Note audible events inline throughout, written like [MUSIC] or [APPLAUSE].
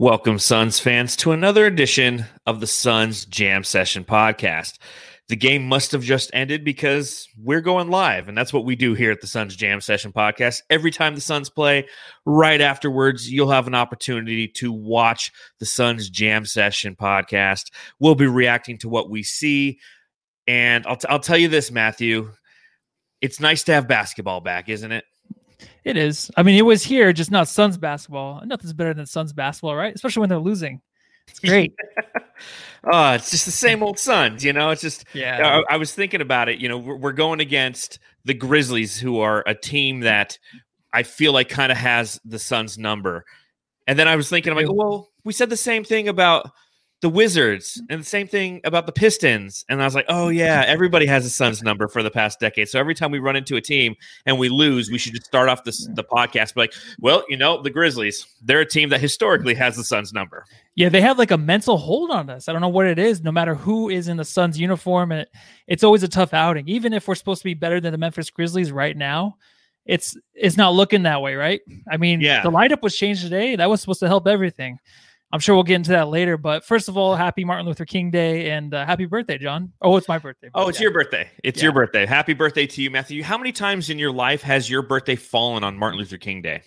Welcome, Suns fans, to another edition of the Suns Jam Session podcast. The game must have just ended because we're going live, and that's what we do here at the Suns Jam Session podcast. Every time the Suns play, right afterwards, you'll have an opportunity to watch the Suns Jam Session podcast. We'll be reacting to what we see. And I'll, t- I'll tell you this, Matthew, it's nice to have basketball back, isn't it? It is. I mean, it was here, just not Suns basketball. Nothing's better than Suns basketball, right? Especially when they're losing. It's [LAUGHS] great. oh, it's just the same old Suns, you know. It's just yeah. I, I was thinking about it. You know, we're, we're going against the Grizzlies, who are a team that I feel like kind of has the Suns number. And then I was thinking, I'm like, well, we said the same thing about the Wizards, mm-hmm. and the same thing about the Pistons. And I was like, oh yeah, everybody has a Suns number for the past decade. So every time we run into a team and we lose, we should just start off this the podcast like, well, you know, the Grizzlies, they're a team that historically has the Suns number. Yeah, they have like a mental hold on us. I don't know what it is. No matter who is in the Suns uniform, it, it's always a tough outing. Even if we're supposed to be better than the Memphis Grizzlies right now, it's it's not looking that way, right? I mean, yeah. the lineup was changed today. That was supposed to help everything. I'm sure we'll get into that later. But first of all, happy Martin Luther King Day and uh, happy birthday, John. Oh, it's my birthday. Oh, it's yeah. your birthday. It's yeah. your birthday. Happy birthday to you, Matthew. How many times in your life has your birthday fallen on Martin Luther King Day?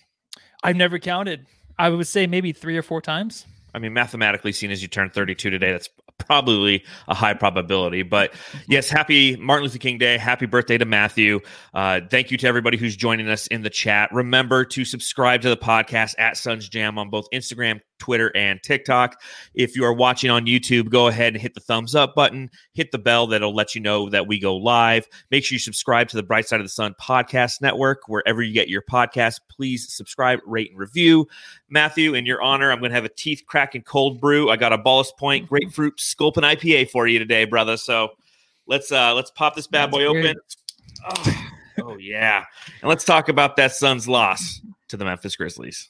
I've never counted. I would say maybe three or four times. I mean, mathematically, seeing as you turn 32 today, that's probably a high probability. But yes, happy Martin Luther King Day. Happy birthday to Matthew. Uh, thank you to everybody who's joining us in the chat. Remember to subscribe to the podcast at Suns Jam on both Instagram, Twitter, and TikTok. If you are watching on YouTube, go ahead and hit the thumbs up button, hit the bell that'll let you know that we go live. Make sure you subscribe to the Bright Side of the Sun podcast network, wherever you get your podcast. Please subscribe, rate, and review. Matthew, in your honor, I'm going to have a teeth cracking cold brew. I got a Ballast Point grapefruit sculpin IPA for you today, brother. So let's uh let's pop this bad boy open. Oh, oh yeah, and let's talk about that Suns loss to the Memphis Grizzlies.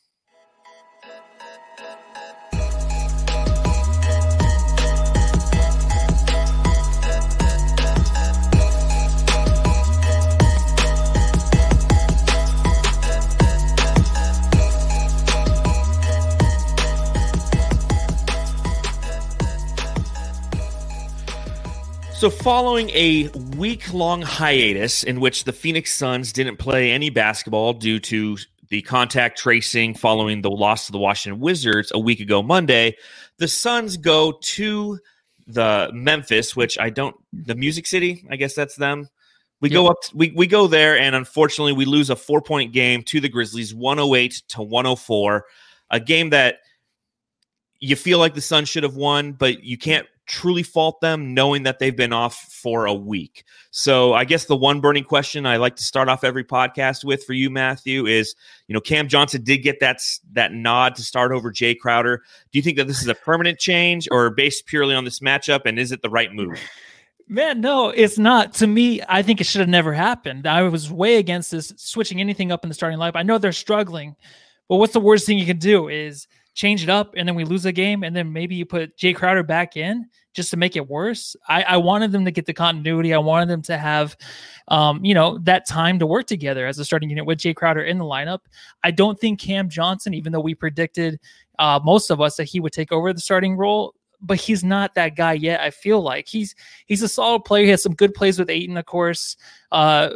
So, following a week long hiatus in which the Phoenix Suns didn't play any basketball due to the contact tracing following the loss to the Washington Wizards a week ago Monday, the Suns go to the Memphis, which I don't, the Music City, I guess that's them. We go up, we, we go there, and unfortunately, we lose a four point game to the Grizzlies, 108 to 104. A game that you feel like the Suns should have won, but you can't truly fault them knowing that they've been off for a week. So I guess the one burning question I like to start off every podcast with for you, Matthew, is you know Cam Johnson did get that that nod to start over Jae Crowder. Do you think that this is a permanent change or based purely on this matchup, and is it the right move? Man, no, it's not. To me, I think it should have never happened. I was way against this switching anything up in the starting lineup. I know they're struggling, but what's the worst thing you can do is change it up and then we lose a game and then maybe you put Jae Crowder back in just to make it worse. I, I wanted them to get the continuity. I wanted them to have, um, you know, that time to work together as a starting unit with Jae Crowder in the lineup. I don't think Cam Johnson, even though we predicted uh, most of us that he would take over the starting role, but he's not that guy yet. I feel like he's he's a solid player. He has some good plays with Ayton, of course. Uh,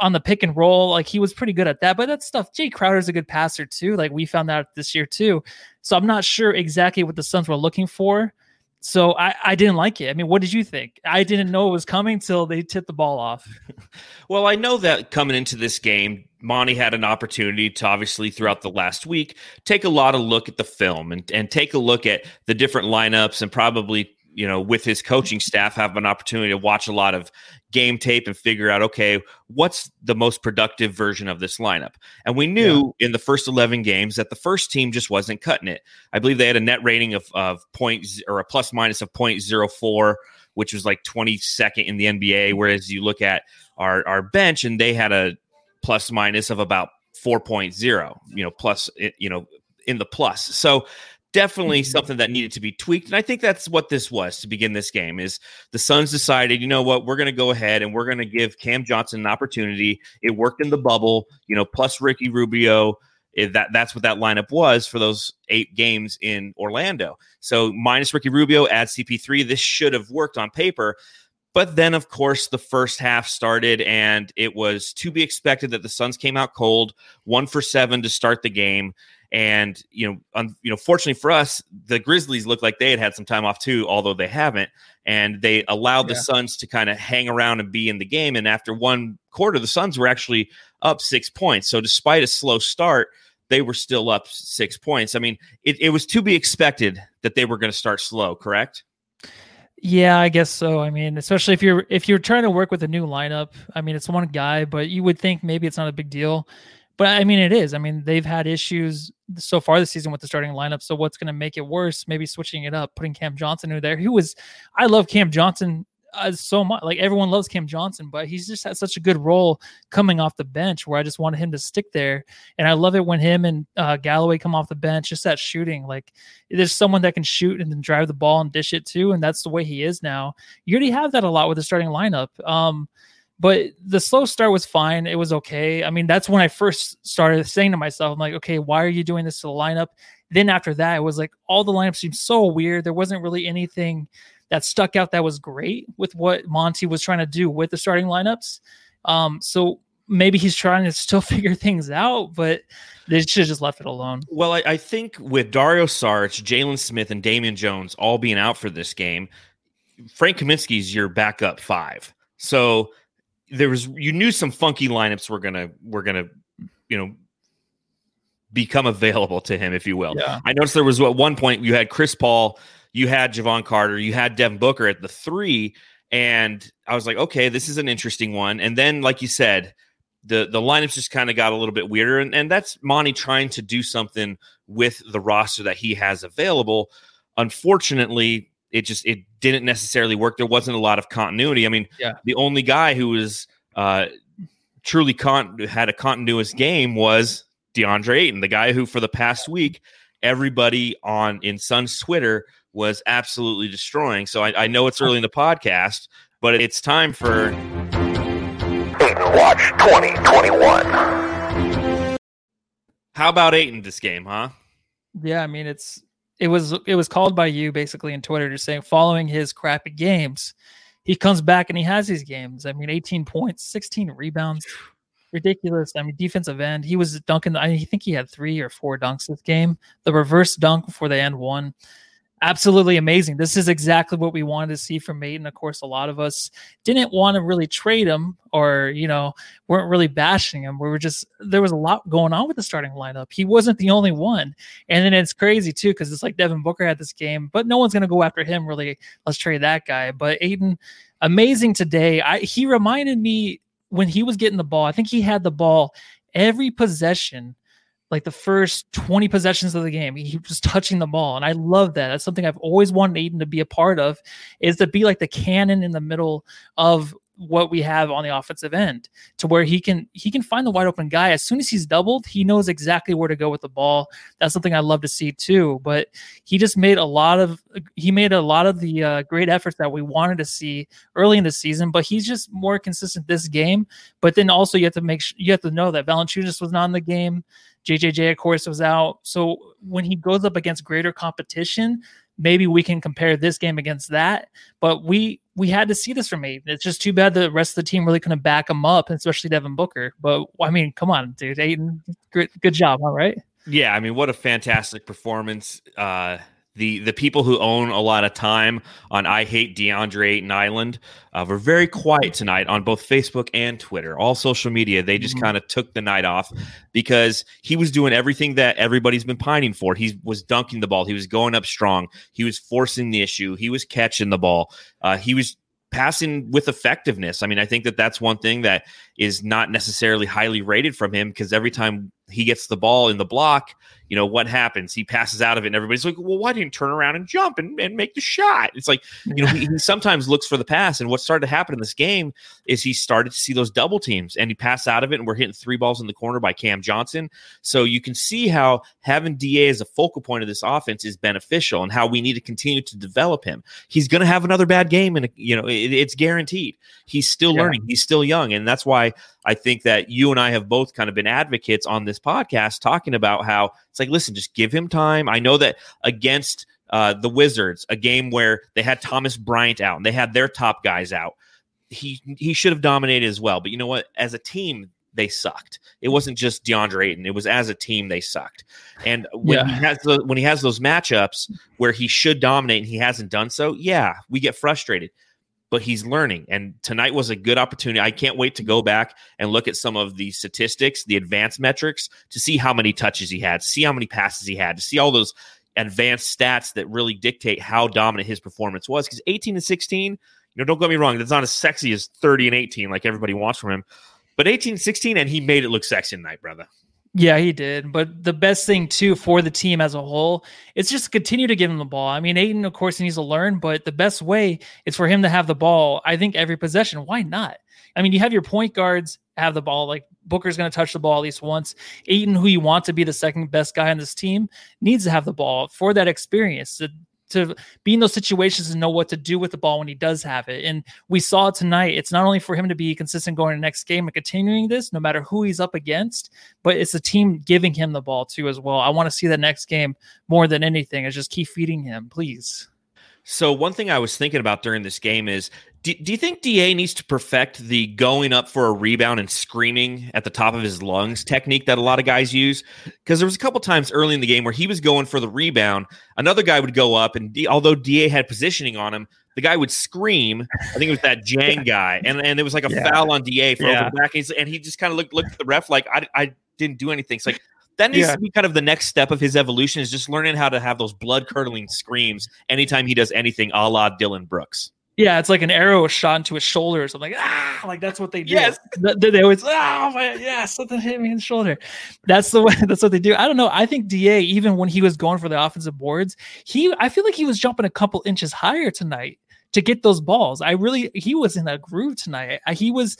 on the pick and roll, like he was pretty good at that. But that stuff, Jae Crowder's a good passer too. Like we found out this year too. So I'm not sure exactly what the Suns were looking for. So I, I didn't like it. I mean, what did you think? I didn't know it was coming till they tipped the ball off. [LAUGHS] well, I know that coming into this game, Monty had an opportunity to obviously throughout the last week take a lot of look at the film and, and take a look at the different lineups and probably you know, with his coaching staff, have an opportunity to watch a lot of game tape and figure out, okay, what's the most productive version of this lineup? And we knew yeah. in the first 11 games that the first team just wasn't cutting it. I believe they had a net rating of, of points or a plus minus of 0.04, which was like 22nd in the NBA. Whereas you look at our, our bench and they had a plus minus of about 4.0, you know, plus, eh, you know, in the plus. So definitely mm-hmm. something that needed to be tweaked. And I think that's what this was to begin this game is the Suns decided, you know what, we're going to go ahead and we're going to give Cam Johnson an opportunity. It worked in the bubble, you know, plus Ricky Rubio. It, that that's what that lineup was for those eight games in Orlando. So minus Ricky Rubio, add CP3. This should have worked on paper. But then, of course, the first half started, and it was to be expected that the Suns came out cold, one for seven to start the game. And you know, un, you know, fortunately for us, the Grizzlies looked like they had had some time off too, although they haven't. And they allowed yeah. the Suns to kind of hang around and be in the game. And after one quarter, the Suns were actually up six points. So despite a slow start, they were still up six points. I mean, it, it was to be expected that they were going to start slow, correct? Yeah, I guess so. I mean, especially if you're if you're trying to work with a new lineup. I mean, it's one guy, but you would think maybe it's not a big deal. But I mean, it is. I mean, they've had issues so far this season with the starting lineup. So what's going to make it worse? Maybe switching it up, putting Cam Johnson in there. Who was, I love Cam Johnson uh, so much. Like everyone loves Cam Johnson, but he's just had such a good role coming off the bench where I just wanted him to stick there. And I love it when him and uh, Galloway come off the bench, just that shooting. Like there's someone that can shoot and then drive the ball and dish it too. And that's the way he is now. You already have that a lot with the starting lineup. Um, but the slow start was fine. It was okay. I mean, that's when I first started saying to myself, I'm like, okay, why are you doing this to the lineup? Then after that, it was like all the lineups seemed so weird. There wasn't really anything that stuck out that was great with what Monty was trying to do with the starting lineups. Um, so maybe he's trying to [LAUGHS] still figure things out, but they should have just left it alone. Well, I, I think with Dario Saric, Jalen Smith, and Damian Jones all being out for this game, Frank Kaminsky's your backup five. So there was you knew some funky lineups were gonna were gonna you know become available to him, if you will. Yeah. I noticed there was at one point you had Chris Paul you had Jevon Carter, you had Devin Booker at the three, and I was like, okay, this is an interesting one. And then, like you said, the the lineups just kind of got a little bit weirder, and, and that's Monty trying to do something with the roster that he has available. Unfortunately, it just it didn't necessarily work. There wasn't a lot of continuity. I mean, yeah. the only guy who was uh, truly con- had a continuous game was DeAndre Ayton, the guy who for the past week everybody on in Suns Twitter was absolutely destroying. So I, I know it's early in the podcast, but it's time for Ayton Watch 2021. How about Ayton this game, huh? Yeah, I mean it's it was it was called by you basically in Twitter just saying following his crappy games, he comes back and he has these games. I mean, 18 points, 16 rebounds. [SIGHS] Ridiculous. I mean, defensive end. He was dunking. I think he had three or four dunks this game. The reverse dunk before the end one absolutely amazing. This is exactly what we wanted to see from Ayton. Of course, a lot of us didn't want to really trade him or, you know, weren't really bashing him. We were just, there was a lot going on with the starting lineup. He wasn't the only one. And then it's crazy too, because it's like Devin Booker had this game, but no one's going to go after him really. Let's trade that guy. But Ayton, amazing today. I, he reminded me when he was getting the ball, I think he had the ball every possession like the first 20 possessions of the game. He was touching the ball. And I love that. That's something I've always wanted Ayton to be a part of is to be like the cannon in the middle of what we have on the offensive end to where he can he can find the wide open guy as soon as he's doubled he knows exactly where to go with the ball that's something i love to see too but he just made a lot of he made a lot of the uh, great efforts that we wanted to see early in the season but he's just more consistent this game but then also you have to make sure you have to know that Valanciunas was not in the game JJJ, of course, was out. So when he goes up against greater competition, maybe we can compare this game against that. But we we had to see this from Ayton. It's just too bad the rest of the team really couldn't back him up, especially Devin Booker. But I mean, come on, dude, Ayton, good good job, all right. Yeah, I mean, what a fantastic performance. Uh, the the people who own a lot of time on I hate DeAndre Ayton Island uh, were very quiet tonight on both Facebook and Twitter, all social media. They just mm-hmm. kind of took the night off because he was doing everything that everybody's been pining for. He was dunking the ball, he was going up strong, he was forcing the issue, he was catching the ball, uh, he was passing with effectiveness. I mean, I think that that's one thing that is not necessarily highly rated from him because every time he gets the ball in the block, you know, what happens? He passes out of it, and everybody's like, well, why didn't turn around and jump and, and make the shot? It's like, you know, he, he [LAUGHS] sometimes looks for the pass. And what started to happen in this game is he started to see those double teams and he passed out of it, and we're hitting three balls in the corner by Cam Johnson. So you can see how having DA as a focal point of this offense is beneficial and how we need to continue to develop him. He's going to have another bad game, and, you know, it, it's guaranteed. He's still yeah. learning, he's still young. And that's why I think that you and I have both kind of been advocates on this podcast talking about how it's like, listen, just give him time. I know that against uh, the Wizards, a game where they had Thomas Bryant out and they had their top guys out, he he should have dominated as well. But you know what? As a team, they sucked. It wasn't just DeAndre Ayton; it was as a team they sucked. And when yeah. he has the, when he has those matchups where he should dominate and he hasn't done so, yeah, we get frustrated but he's learning. And tonight was a good opportunity. I can't wait to go back and look at some of the statistics, the advanced metrics, to see how many touches he had, see how many passes he had, to see all those advanced stats that really dictate how dominant his performance was. Because 18 and 16, you know, don't get me wrong, that's not as sexy as 30 and 18 like everybody wants from him. But 18 16, and he made it look sexy tonight, brother. Yeah, he did. But the best thing too for the team as a whole is just continue to give him the ball. I mean, Ayton, of course, he needs to learn, but the best way is for him to have the ball. I think every possession. Why not? I mean, you have your point guards have the ball. Like Booker's going to touch the ball at least once. Ayton, who you want to be the second best guy on this team, needs to have the ball for that experience. To to be in those situations and know what to do with the ball when he does have it. And we saw tonight, it's not only for him to be consistent going to next game and continuing this, no matter who he's up against, but it's the team giving him the ball too as well. I want to see the next game more than anything is just keep feeding him, please. So one thing I was thinking about during this game is do, do you think DA needs to perfect the going up for a rebound and screaming at the top of his lungs technique that a lot of guys use? Because there was a couple times early in the game where he was going for the rebound, another guy would go up, and D, although DA had positioning on him, the guy would scream. I think it was that [LAUGHS] Jang guy, and and it was like a yeah. foul on Da for yeah. over back, and he just kind of looked looked at the ref like I I didn't do anything. It's like that needs yeah. to be kind of the next step of his evolution is just learning how to have those blood curdling screams anytime he does anything a la Dillon Brooks. Yeah, it's like an arrow shot into his shoulder or something. Ah, like that's what they do. Yes, [LAUGHS] they, they always oh my yeah, something hit me in the shoulder. That's the [LAUGHS] way. That's what they do. I don't know. I think Da even when he was going for the offensive boards, he I feel like he was jumping a couple inches higher tonight to get those balls. I really he was in a groove tonight. He was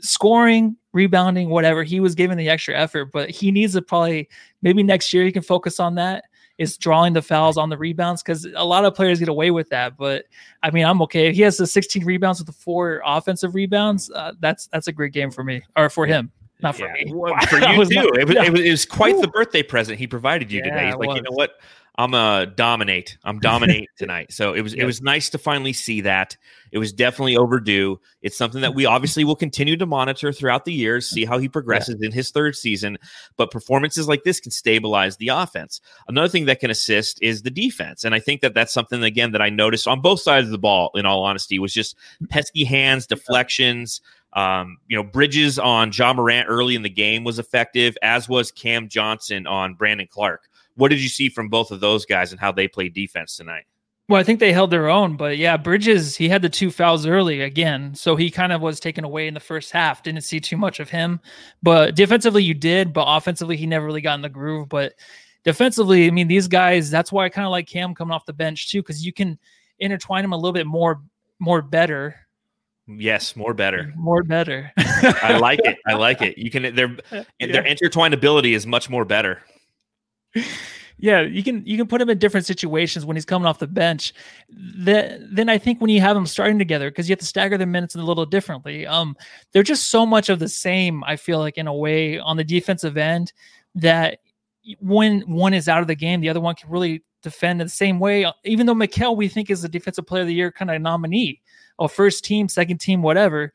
scoring, rebounding, whatever. He was giving the extra effort, but he needs to probably maybe next year he can focus on that. Is drawing the fouls on the rebounds because a lot of players get away with that. But I mean, I'm okay. If he has the 16 rebounds with the four offensive rebounds, uh, that's that's a great game for me or for him. Not for yeah. me. Well, for you [LAUGHS] too. Not, it, was, yeah. it, was, it was quite Ooh. the birthday present he provided you yeah, today. He's like, you know what? I'm a dominate. I'm dominate [LAUGHS] tonight. So it was yep. it was nice to finally see that. It was definitely overdue. It's something that we obviously will continue to monitor throughout the years, see how he [LAUGHS] progresses yeah. in his third season. But performances like this can stabilize the offense. Another thing that can assist is the defense, and I think that that's something again that I noticed on both sides of the ball. In all honesty, was just pesky hands, [LAUGHS] deflections. Um, you know, Bridges on Ja Morant early in the game was effective, as was Cam Johnson on Brandon Clarke. What did you see from both of those guys and how they played defense tonight? Well, I think they held their own, but yeah, Bridges, he had the two fouls early again. So he kind of was taken away in the first half. Didn't see too much of him. But defensively, you did, but offensively, he never really got in the groove. But defensively, I mean, these guys, that's why I kind of like Cam coming off the bench too, because you can intertwine him a little bit more, more better. Yes, more better. More better. I like it. I like [LAUGHS] it. You can their yeah. their intertwinability is much more better yeah, you can you can put him in different situations when he's coming off the bench. Then then I think when you have them starting together, because you have to stagger the minutes a little differently. Um, they're just so much of the same. I feel like in a way on the defensive end that when one is out of the game, the other one can really defend in the same way. Even though Mikal we think is the defensive player of the year kind of nominee, or first team, second team, whatever.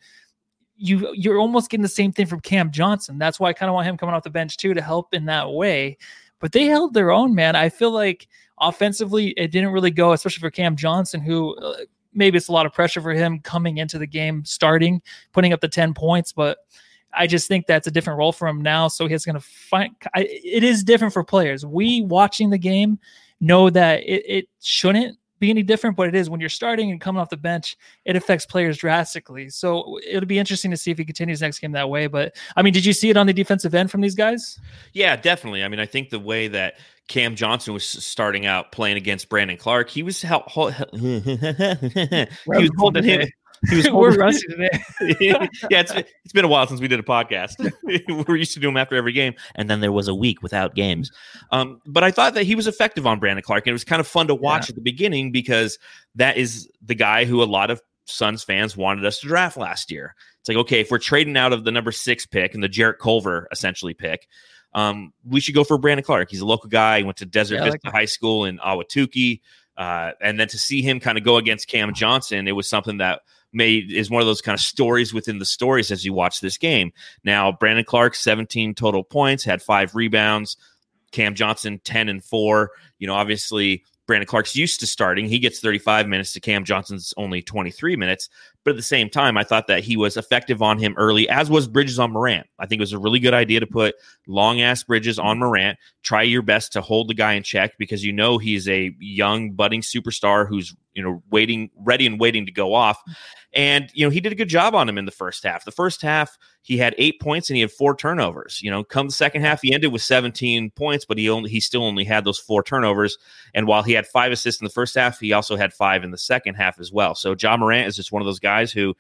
You you're almost getting the same thing from Cam Johnson. That's why I kind of want him coming off the bench too to help in that way but they held their own, man. I feel like offensively, it didn't really go, especially for Cam Johnson, who uh, maybe it's a lot of pressure for him coming into the game, starting, putting up the 10 points, but I just think that's a different role for him now. So he's going to find I, it is different for players. We watching the game know that it, it shouldn't be any different, but it is when you're starting and coming off the bench, it affects players drastically. So it'll be interesting to see if he continues next game that way. But I mean, did you see it on the defensive end from these guys? Yeah, definitely. I mean, I think the way that Cam Johnson was starting out playing against Brandon Clarke, he was, hel- hel- [LAUGHS] he was holding him. He was [LAUGHS] We're rusty today. [LAUGHS] yeah, it's, it's been a while since we did a podcast. [LAUGHS] We're used to do them after every game, and then there was a week without games. Um, but I thought that he was effective on Brandon Clarke, and it was kind of fun to watch Yeah. at the beginning because that is the guy who a lot of Suns fans wanted us to draft last year. It's like, okay, if we're trading out of the number six pick and the Jarrett Culver essentially pick, um, we should go for Brandon Clarke. He's a local guy. He went to Desert Yeah, I like Vista High School in Ahwatukee. Uh, and then to see him kind of go against Cam Johnson, it was something that made is one of those kind of stories within the stories as you watch this game. Now, Brandon Clarke, 17 total points, had five rebounds. Cam Johnson, 10 and four. You know, obviously, Brandon Clarke's used to starting. He gets 35 minutes to Cam Johnson's only 23 minutes. But at the same time, I thought that he was effective on him early, as was Bridges on Morant. I think it was a really good idea to put long ass Bridges on Morant. Try your best to hold the guy in check because you know he's a young, budding superstar who's you know waiting, ready and waiting to go off. And you know he did a good job on him in the first half. The first half he had eight points and he had four turnovers. You know, come the second half he ended with 17 points, but he only he still only had those four turnovers. And while he had five assists in the first half, he also had five in the second half as well. So Ja Morant is just one of those guys who,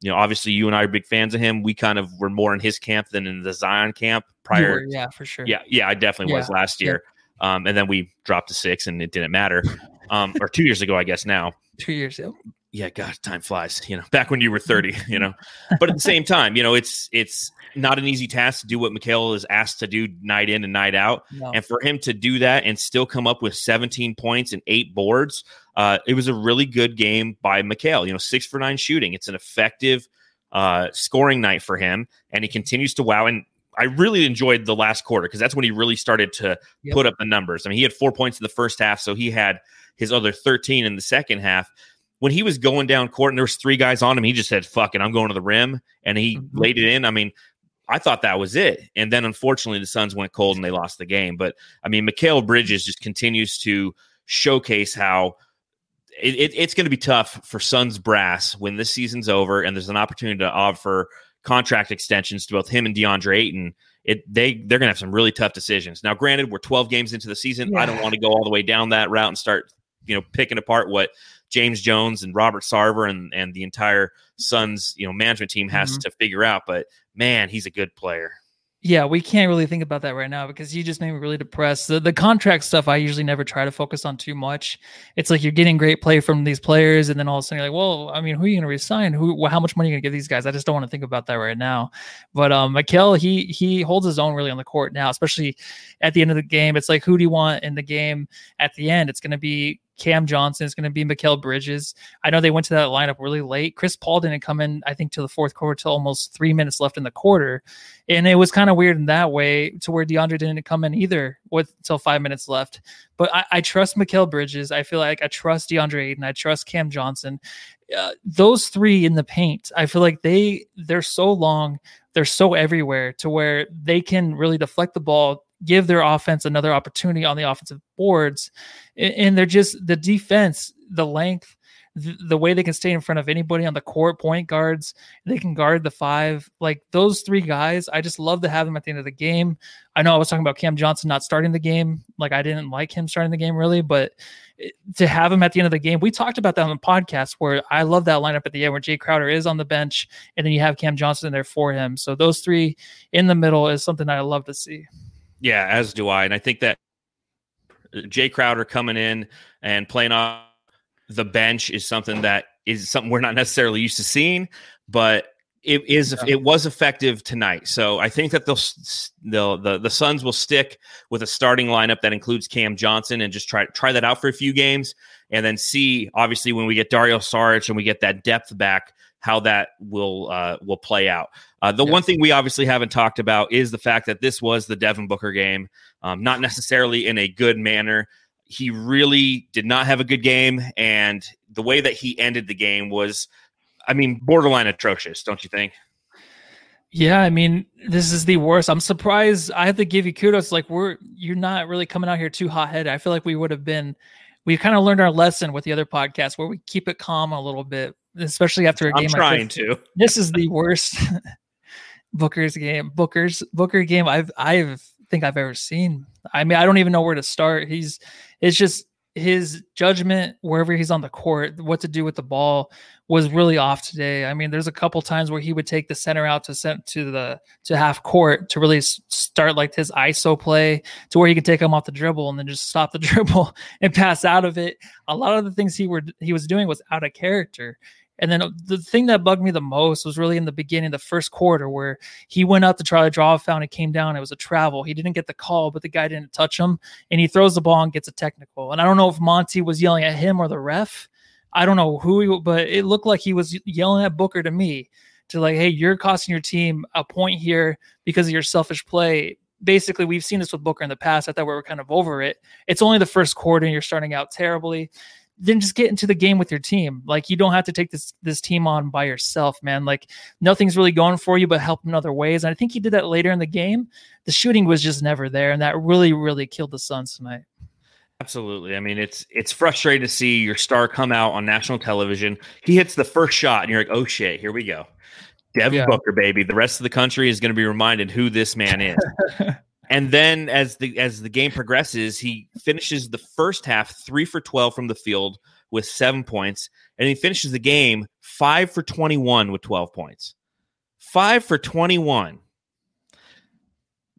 you know, obviously you and I are big fans of him. We kind of were more in his camp than in the Zion camp prior. were, yeah, for sure. Yeah, yeah, I definitely was last year. Um, and then we dropped to six and it didn't matter. Um, or two years ago, I guess now [LAUGHS] two years ago. yeah god time flies you know back when you were 30 you know but at the same time you know it's it's not an easy task to do what Mikal is asked to do night in and night out No. and for him to do that and still come up with 17 points and eight boards uh, it was a really good game by Mikal you know six for nine shooting it's an effective uh, scoring night for him and he continues to wow and I really enjoyed the last quarter because that's when he really started to Yep. put up the numbers. I mean, he had four points in the first half, so he had his other 13 in the second half. When he was going down court and there was three guys on him, he just said, fuck it, I'm going to the rim. And he Mhm. laid it in. I mean, I thought that was it. And then unfortunately the Suns went cold and they lost the game. But I mean, Mikal Bridges just continues to showcase how it, it- it's going to be tough for Suns brass when this season's over and there's an opportunity to offer contract extensions to both him and DeAndre Ayton. It they they're going to have some really tough decisions. Now, granted, we're 12 games into the season. I don't want to go all the way down that route and start you know picking apart what James Jones and Robert Sarver and and the entire Suns you know management team has mm-hmm. to figure out. But man, he's a good player. Yeah, we can't really think about that right now because you just made me really depressed. The, the contract stuff, I usually never try to focus on too much. It's like you're getting great play from these players, and then all of a sudden you're like, well, I mean, who are you going to resign? Who, wh- how much money are you going to give these guys? I just don't want to think about that right now. But um, Mikal, he he holds his own really on the court now, especially at the end of the game. It's like, who do you want in the game at the end? It's going to be Cam Johnson. It's going to be Mikal Bridges. I know they went to that lineup really late. Chris Paul didn't come in, I think, to the fourth quarter till almost three minutes left in the quarter and it was kind of weird in that way to where DeAndre didn't come in either with till five minutes left. But I, I trust Mikal Bridges. I feel like I trust DeAndre Ayton. I trust Cam Johnson. Uh, those three in the paint, I feel like they they're so long, they're so everywhere to where they can really deflect the ball, give their offense another opportunity on the offensive boards, and, they're just the defense, the length. The, way they can stay in front of anybody on the court, point guards, they can guard the five. Like those three guys, I just love to have them at the end of the game. I know I was talking about Cam Johnson not starting the game. Like I didn't like him starting the game really, but eh, to have him at the end of the game, we talked about that on the podcast where I love that lineup at the end where Jae Crowder is on the bench and then you have Cam Johnson in there for him. So those three in the middle is something I love to see. Yeah, as do I. And I think that uh, Jae Crowder coming in and playing off the bench is something that is something we're not necessarily used to seeing, but it is Yeah. it was effective tonight. So I think that they'll, they'll the the Suns will stick with a starting lineup that includes Cam Johnson and just try try that out for a few games and then see obviously when we get Dario Saric and we get that depth back how that will uh, will play out. Uh, the Yeah. one thing we obviously haven't talked about is the fact that this was the Devin Booker game, um, not necessarily in a good manner. He really did not have a good game, and the way that he ended the game was, I mean, borderline atrocious. Don't you think? Yeah, I mean, this is the worst. I'm surprised. I have to give you kudos. Like we're you're not really coming out here too hot headed. I feel like we would have been we kind of learned our lesson with the other podcast where we keep it calm a little bit, especially after a I'm game. trying like this. to. This is the worst [LAUGHS] Booker's game. Booker's Booker game I've I've think I've ever seen. I mean, I don't even know where to start. He's it's just his judgment wherever he's on the court, what to do with the ball was really off today. I mean, there's a couple times where he would take the center out to send to the to half court to really start like his ISO play to where he could take him off the dribble and then just stop the [LAUGHS] dribble and pass out of it. A lot of the things he were he was doing was out of character. And then uh, the thing that bugged me the most was really in the beginning, the first quarter, where he went out to try to draw a foul and it came down. It was a travel. He didn't get the call, but the guy didn't touch him. And he throws the ball and gets a technical. And I don't know if Monty was yelling at him or the ref. I don't know who he, but it looked like he was yelling at Booker to me to like, hey, you're costing your team a point here because of your selfish play. Basically, we've seen this with Booker in the past. I thought we were kind of over it. It's only the first quarter and you're starting out terribly then just get into the game with your team. Like you don't have to take this this team on by yourself, man. Like nothing's really going for you, but help in other ways. And I think he did that later in the game. The shooting was just never there, and that really, really killed the Suns tonight. Absolutely. I mean, it's it's frustrating to see your star come out on national television. He hits the first shot, and you're like, "Oh shit, here we go." Devin yeah. Booker, baby. The rest of the country is going to be reminded who this man is. [LAUGHS] And then as the as the game progresses, he finishes the first half three for twelve from the field with seven points, and he finishes the game five for twenty one with twelve points. Five for twenty one.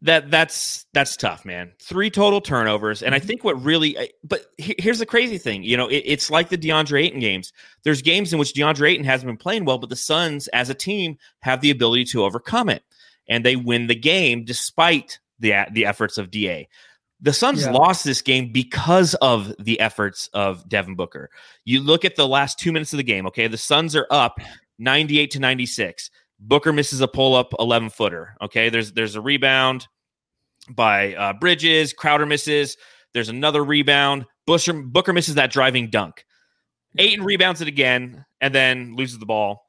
That that's that's tough, man. Three total turnovers, and I mm-hmm. think what really. But here's the crazy thing, you know, it, it's like the DeAndre Ayton games. There's games in which DeAndre Ayton hasn't been playing well, but the Suns, as a team, have the ability to overcome it, and they win the game despite the the efforts of Da. The Suns yeah. lost this game because of the efforts of Devin Booker. You look at the last two minutes of the game. Okay, the Suns are up 98 to 96. Booker misses a pull up 11 footer. Okay, there's there's a rebound by uh, Bridges. Crowder misses. There's another rebound. Busher, Booker misses that driving dunk. Ayton rebounds it again and then loses the ball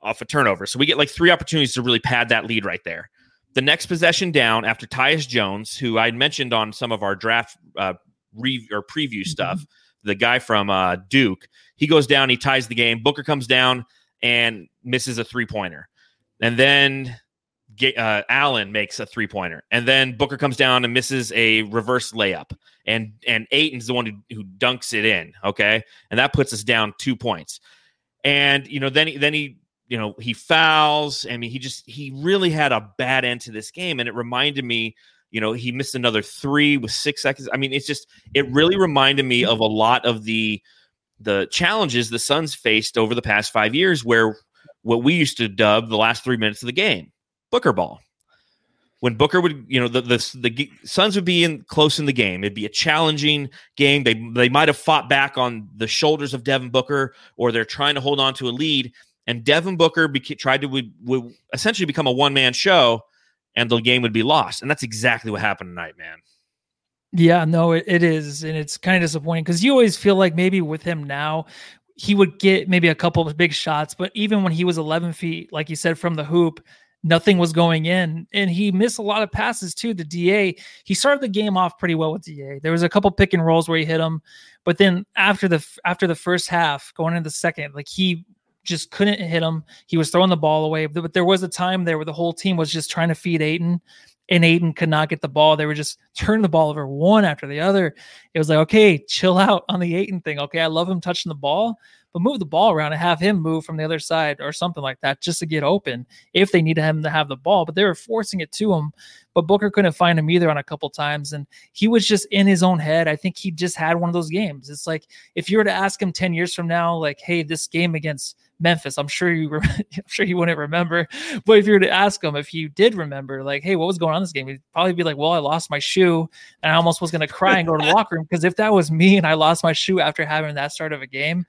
off a turnover. So we get like three opportunities to really pad that lead right there. The next possession down after Tyus Jones, who I mentioned on some of our draft uh, re- or preview mm-hmm. stuff, the guy from uh, Duke, he goes down, he ties the game. Booker comes down and misses a three pointer. And then uh, Allen makes a three pointer, and then Booker comes down and misses a reverse layup, and and Ayton's the one who, who dunks it in. Okay, and that puts us down two points. And you know, then he, then he you know, he fouls. I mean, he just he really had a bad end to this game, and it reminded me. You know, he missed another three with six seconds. I mean, it's just it really reminded me of a lot of the the challenges the Suns faced over the past five years, where what we used to dub the last three minutes of the game, Booker ball. When Booker would, you know, the the, the Suns would be in close in the game. It'd be a challenging game. They they might have fought back on the shoulders of Devin Booker, or they're trying to hold on to a lead and Devin Booker beca- tried to essentially become a one man show, and the game would be lost. And that's exactly what happened tonight, man. Yeah, no, it, it is, and it's kind of disappointing because you always feel like maybe with him now, he would get maybe a couple of big shots, but even when he was 11 feet, like you said, from the hoop, nothing was going in, and he missed a lot of passes too. The Da, he started the game off pretty well with Da. There was a couple pick and rolls where he hit him, but then after the after the first half, going into the second, like he just couldn't hit him. He was throwing the ball away. But there was a time there where the whole team was just trying to feed Ayton and Ayton could not get the ball. They were just turning the ball over one after the other. It was like, okay, chill out on the Ayton thing. Okay, I love him touching the ball, but move the ball around and have him move from the other side or something like that just to get open if they needed him to have the ball. But they were forcing it to him. But Booker couldn't find him either on a couple times. And he was just in his own head. I think he just had one of those games. It's like if you were to ask him 10 years from now, like, hey, this game against Memphis. I'm sure you, [LAUGHS] I'm sure he wouldn't remember. But if you were to ask him if he did remember, like, hey, what was going on this game? He'd probably be like, well, I lost my shoe, and I almost was going to cry and go to the [LAUGHS] locker room because if that was me and I lost my shoe after having that start of a game,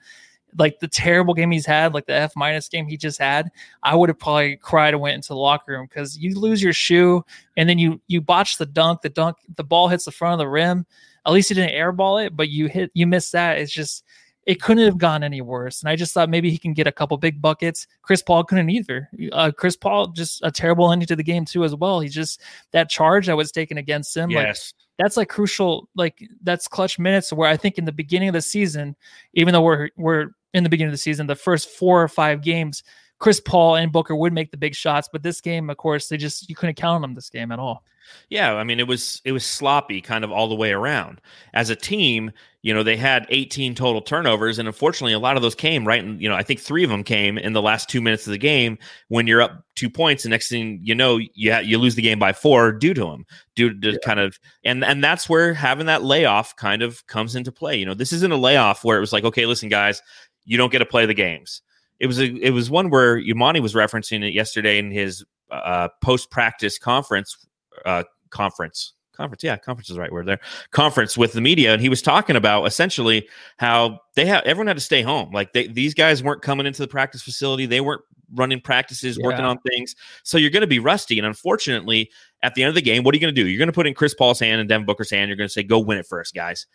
like the terrible game he's had, like the F minus game he just had, I would have probably cried and went into the locker room because you lose your shoe and then you you botch the dunk, the dunk, the ball hits the front of the rim. At least you didn't airball it, but you hit you missed that. It's just it couldn't have gone any worse. And I just thought maybe he can get a couple big buckets. Chris Paul couldn't either. Uh, Chris Paul just a terrible ending to the game too as well. He just that charge that was taken against him. Yes. Like that's like crucial. Like that's clutch minutes where I think in the beginning of the season, even though we're we're in the beginning of the season, the first four or five games, Chris Paul and Booker would make the big shots, but this game, of course, they just you couldn't count on them this game at all. Yeah, I mean it was it was sloppy kind of all the way around. As a team, you know, they had 18 total turnovers and unfortunately a lot of those came right in, you know, I think 3 of them came in the last 2 minutes of the game when you're up 2 points and next thing you know, you ha- you lose the game by 4 due to them. Due to yeah. kind of and and that's where having that layoff kind of comes into play. You know, this isn't a layoff where it was like, okay, listen guys, you don't get to play the games it was a, it was one where Emoni was referencing it yesterday in his uh, post practice conference uh, conference conference yeah conference is the right word there conference with the media and he was talking about essentially how they have everyone had to stay home. Like they, these guys weren't coming into the practice facility. They weren't running practices yeah. working on things. So you're going to be rusty and unfortunately at the end of the game what are you going to do? You're going to put in chris paul's hand and devin booker's hand. You're going to say go win it first guys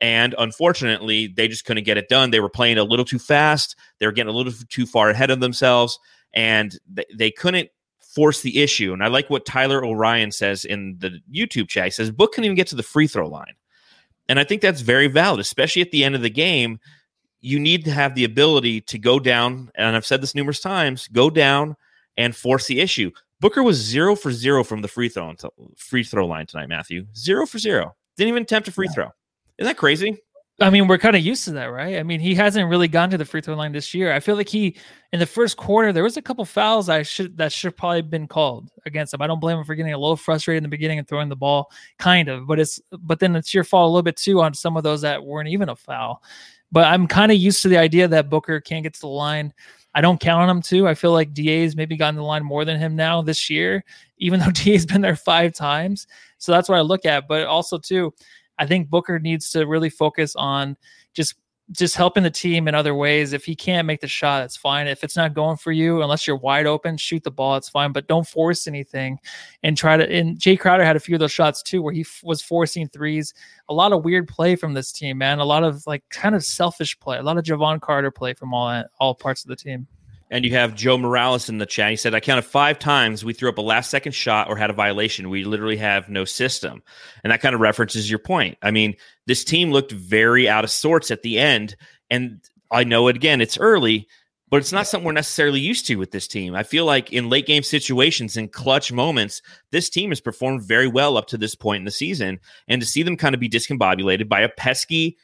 and unfortunately, they just couldn't get it done. They were playing a little too fast. They were getting a little too far ahead of themselves, and they, they couldn't force the issue. And I like what Tyler O'Ryan says in the YouTube chat. He says Book couldn't even get to the free throw line. And I think that's very valid, especially at the end of the game. You need to have the ability to go down, and I've said this numerous times, go down and force the issue. Booker was zero for zero from the free throw free throw line tonight, Matthew. Zero for zero. Didn't even attempt a free yeah. throw. Isn't that crazy? I mean, we're kind of used to that, right? I mean, he hasn't really gone to the free throw line this year. I feel like he in the first quarter there was a couple fouls I should that should probably been called against him. I don't blame him for getting a little frustrated in the beginning and throwing the ball, kind of. But it's but then it's your fault a little bit too on some of those that weren't even a foul. But I'm kind of used to the idea that Booker can't get to the line. I don't count on him too. I feel like DA's maybe gotten the line more than him now this year, even though [LAUGHS] DA's been there five times. So that's what I look at. But also too, I think Booker needs to really focus on just just helping the team in other ways. If he can't make the shot, it's fine. If it's not going for you, unless you're wide open, shoot the ball. It's fine, but don't force anything and try to. And Jae Crowder had a few of those shots too, where he f- was forcing threes. A lot of weird play from this team, man. A lot of like kind of selfish play. A lot of Jevon Carter play from all all parts of the team. And you have Joe Morales in the chat. He said, I counted five times we threw up a last second shot or had a violation. We literally have no system. And that kind of references your point. I mean, this team looked very out of sorts at the end. And I know again, it's early, but it's not something we're necessarily used to with this team. I feel like in late game situations and clutch moments, this team has performed very well up to this point in the season. And to see them kind of be discombobulated by a pesky,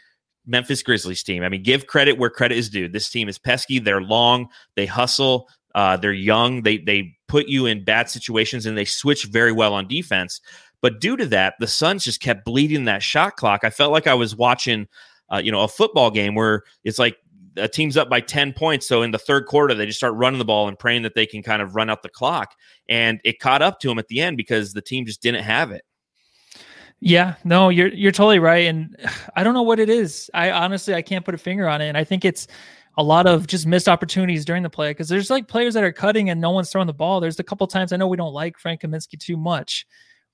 Memphis Grizzlies team. I mean, give credit where credit is due. This team is pesky. They're long. They hustle. Uh, they're young. They they put you in bad situations and they switch very well on defense. But due to that, the Suns just kept bleeding that shot clock. I felt like I was watching, uh, you know, a football game where it's like a team's up by 10 points. So in the third quarter, they just start running the ball and praying that they can kind of run out the clock. And it caught up to them at the end because the team just didn't have it. Yeah, no, you're you're totally right, and [SIGHS] I don't know what it is. I honestly I can't put a finger on it, and I think it's a lot of just missed opportunities during the play because there's like players that are cutting and no one's throwing the ball. There's a couple times I know we don't like Frank Kaminsky too much,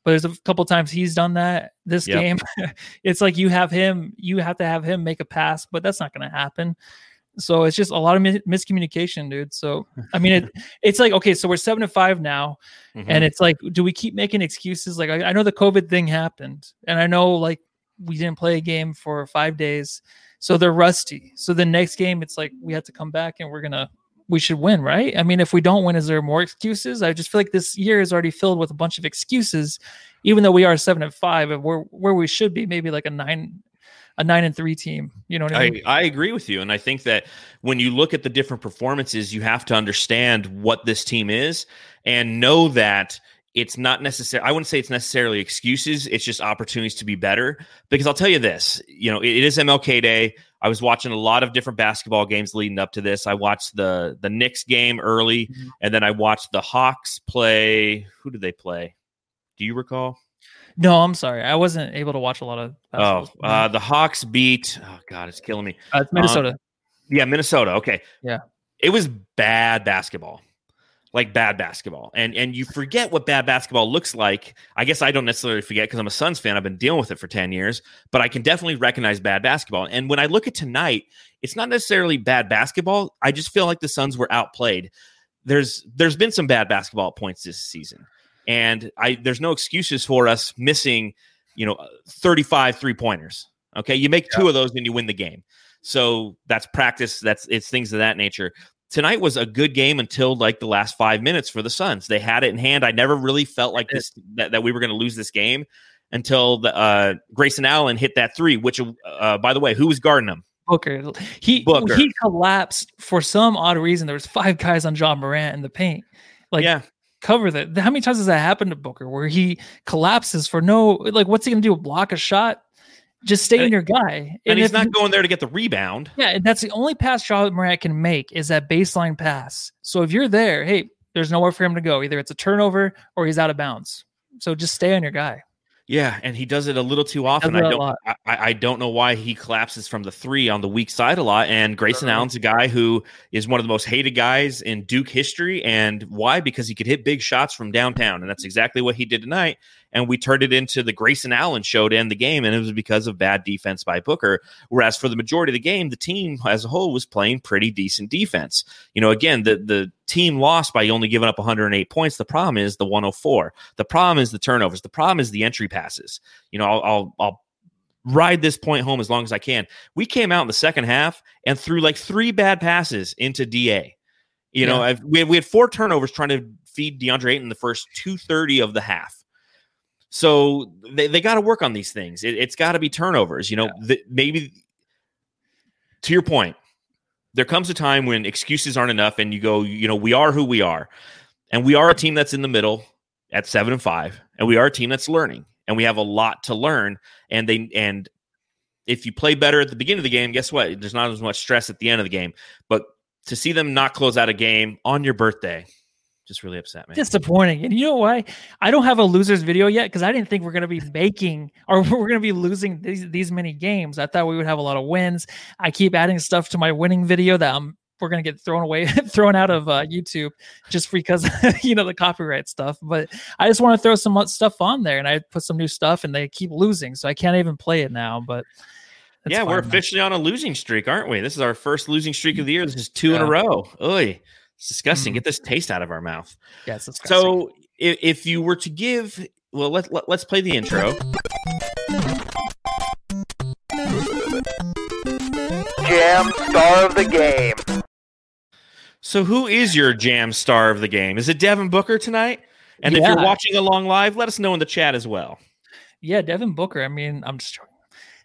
but there's a couple times he's done that this yep. game. [LAUGHS] it's like you have him, you have to have him make a pass, but that's not going to happen. So it's just a lot of mis- miscommunication, dude. So I mean, it [LAUGHS] it's like okay, so we're seven to five now, mm-hmm. and it's like, do we keep making excuses? Like I, I know the COVID thing happened, and I know like we didn't play a game for five days, so they're rusty. So the next game, it's like we have to come back and we're gonna we should win, right? I mean, if we don't win, is there more excuses? I just feel like this year is already filled with a bunch of excuses, even though we are seven and five, and we're where we should be, maybe like a nine a nine and three team. You know what I mean? I, I agree with you. And I think that when you look at the different performances, you have to understand what this team is and know that it's not necessary. I wouldn't say it's necessarily excuses. It's just opportunities to be better. Because I'll tell you this, you know, it, it is MLK Day. I was watching a lot of different basketball games leading up to this. I watched the the Knicks game early, mm-hmm. and then I watched the Hawks play. Who did they play? Do you recall? No, I'm sorry. I wasn't able to watch a lot of. Oh, uh, the Hawks beat. Oh God, it's killing me. Uh, it's Minnesota. Um, yeah, Minnesota. Okay. Yeah. It was bad basketball, like bad basketball, and and you forget what bad basketball looks like. I guess I don't necessarily forget because I'm a Suns fan. I've been dealing with it for ten years, but I can definitely recognize bad basketball. And when I look at tonight, it's not necessarily bad basketball. I just feel like the Suns were outplayed. There's there's been some bad basketball points this season and I there's no excuses for us missing you know, 35 three pointers. Okay. You make two of those and you win the game. So that's practice. That's it's things of that nature. Tonight was a good game until like the last five minutes for the Suns. They had it in hand. I never really felt like this that, that we were going to lose this game until the uh, Grayson Allen hit that three. Which, uh, by the way, who was guarding him? Booker. He Booker. he collapsed for some odd reason. There was five guys on Ja Morant in the paint. Like yeah, cover that. How many times has that happened to Booker where he collapses for no like what's he gonna do? Block a shot? Just stay And- in your guy. and he's if not going there to get the rebound. Yeah, and that's the only pass Ja Morant can make is that baseline pass. So if you're there, hey, there's nowhere for him to go. Either it's a turnover or he's out of bounds. So just stay on your guy. Yeah, and he does it a little too often. I don't. I, I don't know why he collapses from the three on the weak side a lot. And Grayson Uh-huh. Allen's a guy who is one of the most hated guys in Duke history. And why? Because he could hit big shots from downtown, and that's exactly what he did tonight. And we turned it into the Grayson Allen show to end the game, and it was because of bad defense by Booker. Whereas for the majority of the game, the team as a whole was playing pretty decent defense. You know, again, the the team lost by only giving up 108 points. The problem is the 104. The problem is the turnovers. The problem is the entry passes. You know, I'll I'll, I'll ride this point home as long as I can. We came out in the second half and threw like three bad passes into DA. You know, I've, we had, we had four turnovers trying to feed DeAndre Ayton the first 230 of the half. So they, they got to work on these things. It, it's got to be turnovers. You know, the, maybe to your point, there comes a time when excuses aren't enough and you go, you know, we are who we are. And we are a team that's in the middle at seven and five. And we are a team that's learning. And we have a lot to learn. And they and if you play better at the beginning of the game, guess what? There's not as much stress at the end of the game. But to see them not close out a game on your birthday, just really upset me. Disappointing. And you know why? I don't have a losers video yet because I didn't think we're going to be making or [LAUGHS] we're going to be losing these, these many games. I thought we would have a lot of wins. I keep adding stuff to my winning video that I'm we're going to get thrown away, [LAUGHS] thrown out of uh, YouTube just because [LAUGHS] you know the copyright stuff. But I just want to throw some stuff on there, and I put some new stuff, and they keep losing, so I can't even play it now. But that's yeah, we're fine, man. officially on a losing streak, aren't we? This is our first losing streak of the year. This is two in a row. Oy, it's disgusting. Mhm. Get this taste out of our mouth. Yeah, it's disgusting. So, if, if you were to give, well, let, let let's play the intro. Jam star of the game. So, who is your jam star of the game? Is it Devin Booker tonight? And if you're watching along live, let us know in the chat as well. Yeah, Devin Booker. I mean, I'm just joking.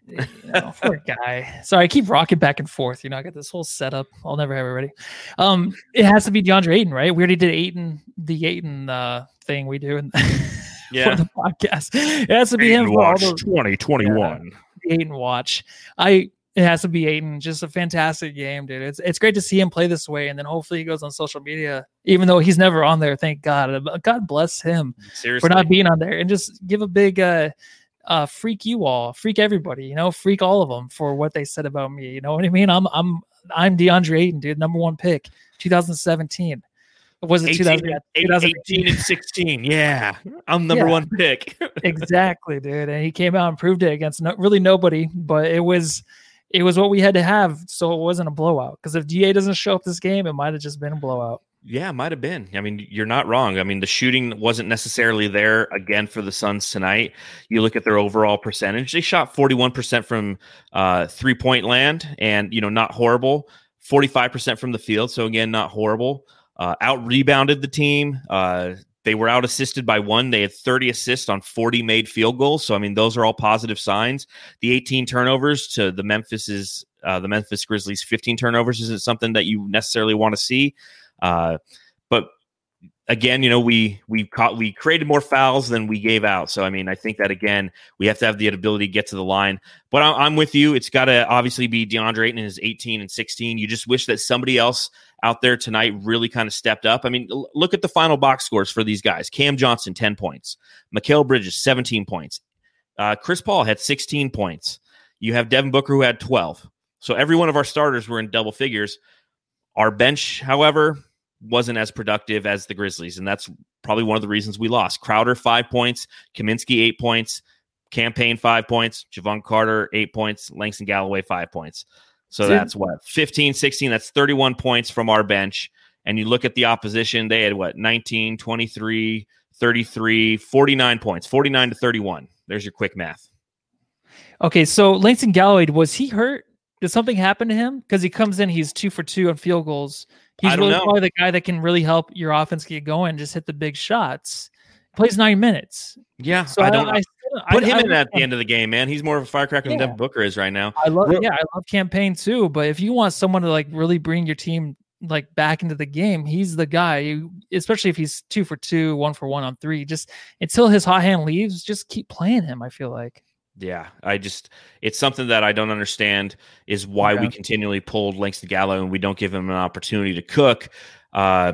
You know, [LAUGHS] poor guy. Sorry, I keep rocking back and forth. You know, I got this whole setup. I'll never have it ready. Um, it has to be DeAndre Ayton, right? We already did Ayton, the Ayton uh thing we do in, [LAUGHS] Yeah. for the podcast. It has to be him for all those 2021. the Ayton watch. I it has to be Ayton. Just a fantastic game, dude. It's it's great to see him play this way, and then hopefully he goes on social media, even though he's never on there. Thank God. God bless him Seriously. for not being on there and just give a big uh uh freak you all freak everybody you know freak all of them for what they said about me you know what i mean i'm i'm i'm deandre ayton dude number one pick 2017 was it 18, 2000, yeah, 18 and 16. Yeah. I'm [LAUGHS] number Yeah. one pick. [LAUGHS] exactly dude and he came out and proved it against no, really nobody but it was it was what we had to have so it wasn't a blowout because if da doesn't show up this game it might have just been a blowout Yeah, might have been. I mean, you're not wrong. I mean, the shooting wasn't necessarily there again for the Suns tonight. You look at their overall percentage; they shot 41 percent from uh, three point land, and you know, not horrible. 45 percent from the field, so again, not horrible. Uh, out rebounded the team. Uh, they were out assisted by one. They had 30 assists on 40 made field goals. So I mean, those are all positive signs. The 18 turnovers to the Memphis's uh, the Memphis Grizzlies 15 turnovers isn't something that you necessarily want to see. Uh, but again, you know, we we caught we created more fouls than we gave out. So I mean, I think that again, we have to have the ability to get to the line. But I'm, I'm with you. It's got to obviously be DeAndre Ayton in his 18 and 16. You just wish that somebody else out there tonight really kind of stepped up. I mean, l- look at the final box scores for these guys. Cam Johnson 10 points, Mikal Bridges 17 points, uh, Chris Paul had 16 points. You have Devin Booker who had 12. So every one of our starters were in double figures. Our bench, however, wasn't as productive as the Grizzlies, and that's probably one of the reasons we lost. Crowder five points, Kaminsky eight points, Cam Payne five points, Jevon Carter eight points, Langston Galloway five points. So See- that's what 15, 16, that's 31 points from our bench. And you look at the opposition, they had what 19, 23, 33, 49 points, 49 to 31. There's your quick math. Okay, so Langston Galloway was he hurt? Did something happen to him? Because he comes in, he's two for two on field goals. He's I really know. probably the guy that can really help your offense get going. Just hit the big shots. Plays nine minutes. Yeah, So I don't I, put I- him I in at the end of the game, man. He's more of a firecracker than Devin Booker is right now. I love Real- yeah, I love Cam Payne too. But if you want someone to like really bring your team like back into the game, he's the guy. You, especially if he's two for two, one for one on three. Just until his hot hand leaves, just keep playing him. I feel like. Yeah, I just it's something that I don't understand is why we continually pulled Langston Gallo and we don't give him an opportunity to cook uh,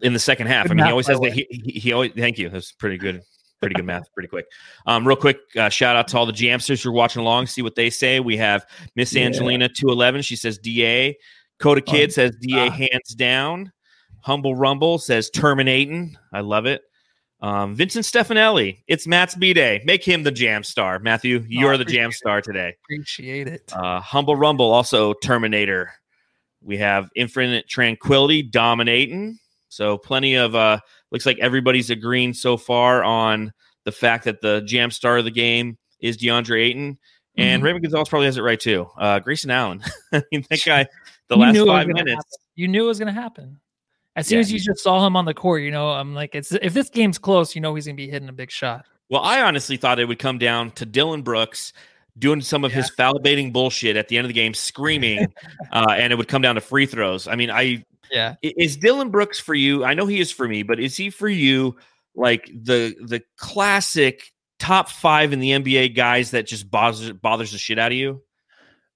in the second half. Good I mean, he always has that. He, he, he always thank you. That's pretty good. Pretty good math. Pretty quick. Um, real quick, uh, shout out to all the Jamsters who are watching along. See what they say. We have Miss Yeah. Angelina two eleven. She says Da. Coda Kid Oh, says Da ah. hands down. Humble Rumble says terminating. I love it. Um, Vincent Stefanelli, it's Matt's B Day. Make him the jam star. Matthew, you're the jam star today. Appreciate it. Uh, Humble Rumble, also Terminator. We have Infinite Tranquility dominating. So plenty of uh looks like everybody's agreeing so far on the fact that the jam star of the game is DeAndre Ayton. And Mhm. Raymond Gonzalez probably has it right too. Uh Grayson Allen. I [LAUGHS] mean, that guy, [LAUGHS] the You last knew it was five minutes. happen. You knew it was going to happen. As soon Yeah, as you just saw him on the court, you know, I'm like, it's if this game's close, you know, he's going to be hitting a big shot. Well, I honestly thought it would come down to Dillon Brooks doing some of his foul baiting bullshit at the end of the game, screaming, [LAUGHS] uh, and it would come down to free throws. I mean, I Yeah. is Dillon Brooks for you? I know he is for me, but is he for you like the the classic top five in the NBA guys that just bothers bothers the shit out of you?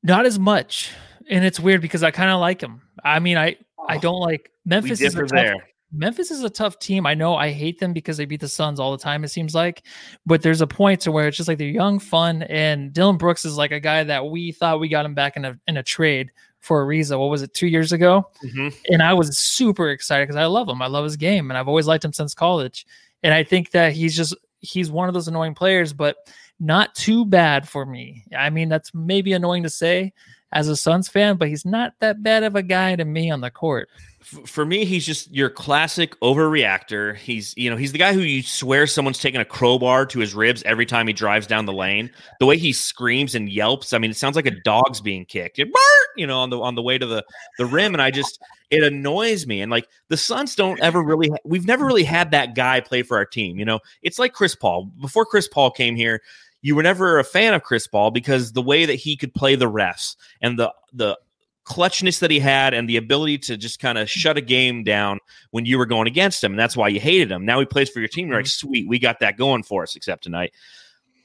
Not as much. And it's weird because I kind of like him. I mean, I I don't like Memphis is a tough, there. Memphis is a tough team. I know I hate them because they beat the Suns all the time, it seems like. But there's a point to where it's just like they're young, fun, and Dillon Brooks is like a guy that we thought we got him back in a in a trade for a reason. What was it, two years ago? Mhm. and I was super excited because I love him. I love his game, and I've always liked him since college. And I think that he's just he's one of those annoying players, but not too bad for me. I mean, that's maybe annoying to say as a Suns fan, but he's not that bad of a guy to me on the court. For me, he's just your classic overreactor. He's, you know, he's the guy who you swear someone's taking a crowbar to his ribs every time he drives down the lane. The way he screams and yelps, I mean, it sounds like a dog's being kicked. You know, on the on the way to the the rim, and I just it annoys me. And like the Suns don't ever really, we've never really had that guy play for our team. You know, it's like Chris Paul. Before Chris Paul came here, you were never a fan of Chris Paul because the way that he could play the refs and the the clutchness that he had and the ability to just kind of shut a game down when you were going against him. And that's why you hated him. Now he plays for your team. You're like, sweet, we got that going for us, except tonight.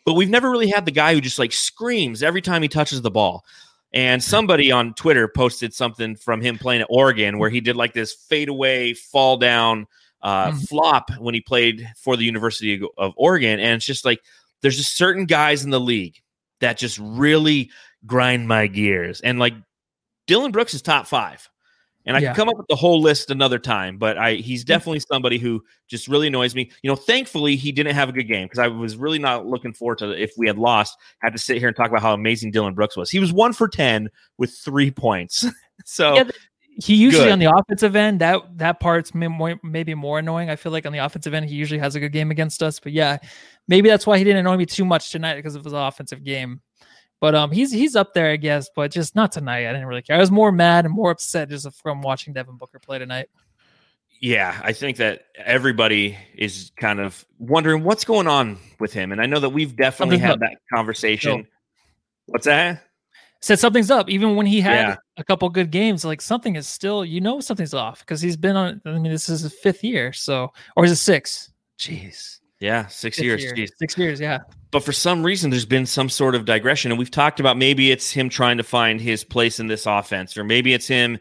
But we've never really had the guy who just like screams every time he touches the ball. And somebody on Twitter posted something from him playing at Oregon where he did like this fadeaway fall down uh, Mhm. flop when he played for the University of Oregon. And it's just like there's just certain guys in the league that just really grind my gears. And like Dillon Brooks is top five. And I Yeah. can come up with the whole list another time, but I he's definitely somebody who just really annoys me. You know, thankfully he didn't have a good game because I was really not looking forward to if we had lost, had to sit here and talk about how amazing Dillon Brooks was. He was one for ten with three points. [LAUGHS] so Yeah, He usually Good. on the offensive end that that part's maybe more annoying. I feel like on the offensive end he usually has a good game against us. But yeah, maybe that's why he didn't annoy me too much tonight because of his offensive game. But um, he's he's up there, I guess, but just not tonight. I didn't really care. I was more mad and more upset just from watching Devin Booker play tonight. yeah, I think that everybody is kind of wondering what's going on with him. And I know that we've definitely Something's had up. that conversation. What's that? Said something's up, even when he had Yeah. a couple good games. Like something is still, you know, something's off because he's been on. I mean, this is his fifth year, so or is it six? Jeez, Yeah, six Fifth years. year. Jeez. Six years, yeah. but for some reason there's been some sort of digression and we've talked about maybe it's him trying to find his place in this offense or maybe it's him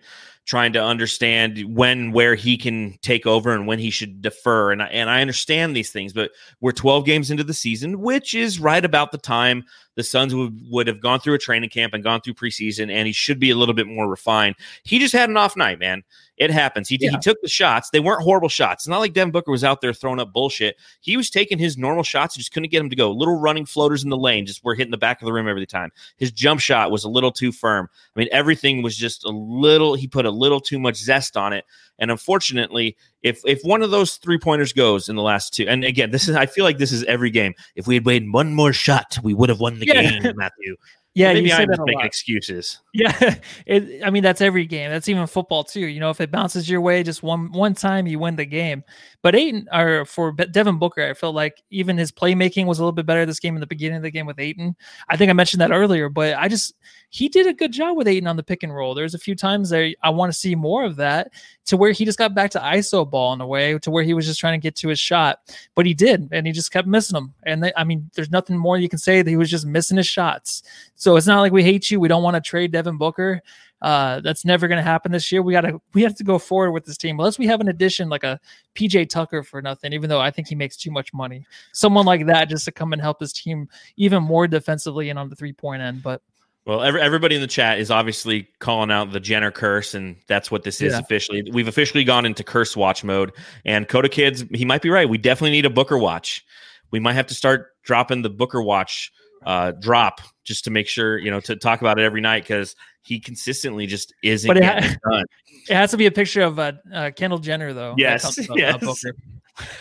trying to understand when where he can take over and when he should defer. And I, and I understand these things but we're 12 games into the season which is right about the time the Suns would, would have gone through a training camp and gone through preseason and he should be a little bit more refined. He just had an off night man It happens. He, Yeah. he took the shots. They weren't horrible shots. It's not like Devin Booker was out there throwing up bullshit. He was taking his normal shots. He just couldn't get him to go. Little running floaters in the lane, just were hitting the back of the rim every time. His jump shot was a little too firm. I mean, everything was just a little. He put a little too much zest on it. And unfortunately, if if one of those three pointers goes in the last two, and again, this is I feel like this is every game. If we had made one more shot, we would have won the Yeah. game, Matthew. Yeah, Maybe I'm just making lot. excuses. [LAUGHS] Yeah, it, I mean that's every game. That's even football too. You know, if it bounces your way just one one time, you win the game. But Ayton, or for Devin Booker, I felt like even his playmaking was a little bit better this game in the beginning of the game with Ayton. I think I mentioned that earlier, but I just he did a good job with Ayton on the pick and roll. There's a few times there I want to see more of that to where he just got back to ISO ball in a way to where he was just trying to get to his shot, but he did, and he just kept missing them. And they, I mean, there's nothing more you can say that he was just missing his shots. So it's not like we hate you. We don't want to trade Devin Booker. Uh, that's never going to happen this year. We got to we have to go forward with this team unless we have an addition like a PJ Tucker for nothing. Even though I think he makes too much money, someone like that just to come and help this team even more defensively and on the three point end. But Well, every, everybody in the chat is obviously calling out the Jenner curse, and that's what this is Yeah. officially. We've officially gone into curse watch mode. And Coda Kids, he might be right. We definitely need a Booker watch. We might have to start dropping the Booker watch uh, drop just to make sure, you know, to talk about it every night because he consistently just isn't But it getting ha- it done. [LAUGHS] it has to be a picture of uh, uh, Kendall Jenner though. Yes, up, [LAUGHS] yes. Booker.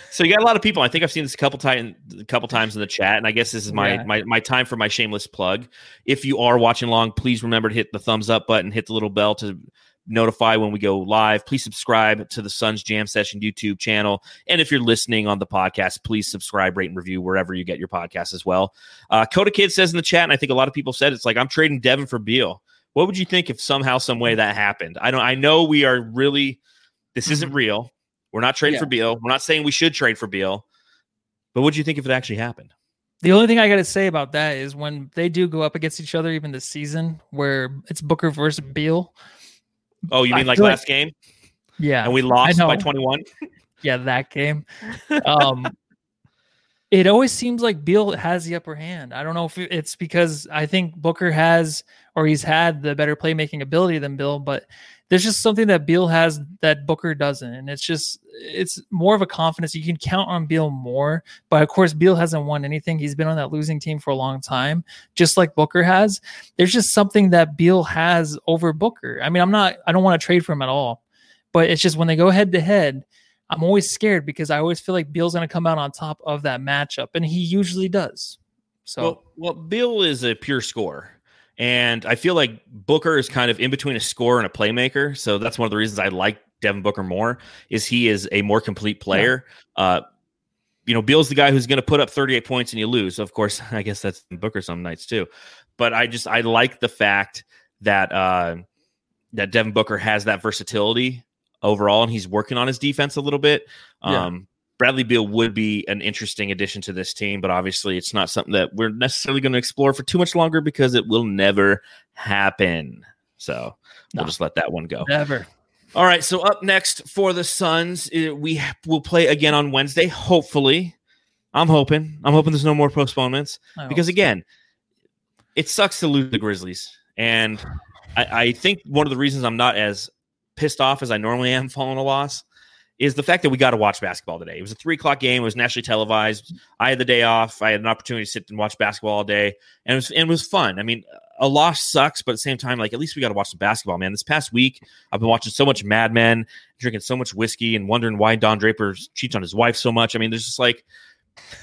So you got a lot of people. I think I've seen this a couple times, a couple times in the chat, and I guess this is my Yeah. my my time for my shameless plug. If you are watching along, please remember to hit the thumbs up button, hit the little bell to notify when we go live. Please subscribe to the Suns Jam Session YouTube channel, and if you're listening on the podcast, please subscribe, rate, and review wherever you get your podcast as well. Uh, Coda Kid says in the chat, and I think a lot of people said it's like I'm trading Devin for Beal. What would you think if somehow, some way that happened? I don't. I know we are really. This isn't Mhm. real. We're not trading Yeah. for Beal. We're not saying we should trade for Beal. But what do you think if it actually happened? The only thing I got to say about that is when they do go up against each other, even this season, where it's Booker versus Beal. Oh, you mean like feel like- last game Yeah, and we lost by 21? [LAUGHS] yeah, that game. [LAUGHS] Um, it always seems like Beal has the upper hand. I don't know if it's because I think Booker has or he's had the better playmaking ability than Beal, but there's just something that Beal has that Booker doesn't, and it's just it's more of a confidence. You can count on Beal more, but of course Beal hasn't won anything. He's been on that losing team for a long time, just like Booker has. There's just something that Beal has over Booker. I mean, I'm not. I don't want to trade for him at all, but it's just when they go head to head. I'm always scared because I always feel like Beal's going to come out on top of that matchup, and he usually does. So Well, well, Bill is a pure scorer. And I feel like Booker is kind of in between a scorer and a playmaker. So that's one of the reasons I like Devin Booker more is he is a more complete player. Uh, you know, Beal's the guy who's going to put up 38 points and you lose. Of course, [LAUGHS] I guess that's Booker some nights too. But I just I like the fact that uh that Devin Booker has that versatility overall and he's working on his defense a little bit. Yeah. Um Bradley Beal would be an interesting addition to this team, but obviously it's not something that we're necessarily going to explore for too much longer because it will never happen. So No. we'll just let that one go. never. All right. So up next for the Suns, uh, we will play again on Wednesday. Hopefully, I'm hoping. I'm hoping there's no more postponements because again, it sucks to lose the Grizzlies, and I, I think one of the reasons I'm not as pissed off as I normally am [LAUGHS] following a loss is the fact that we got to watch basketball today. It was a three o'clock game. It was nationally televised. I had the day off. I had an opportunity to sit and watch basketball all day, and it was and it was fun. I mean, a loss sucks, but at the same time, like at least we got to watch some basketball, man. This past week, I've been watching so much Mad Men, drinking so much whiskey, and wondering why Don Draper cheats on his wife so much. I mean, there's just like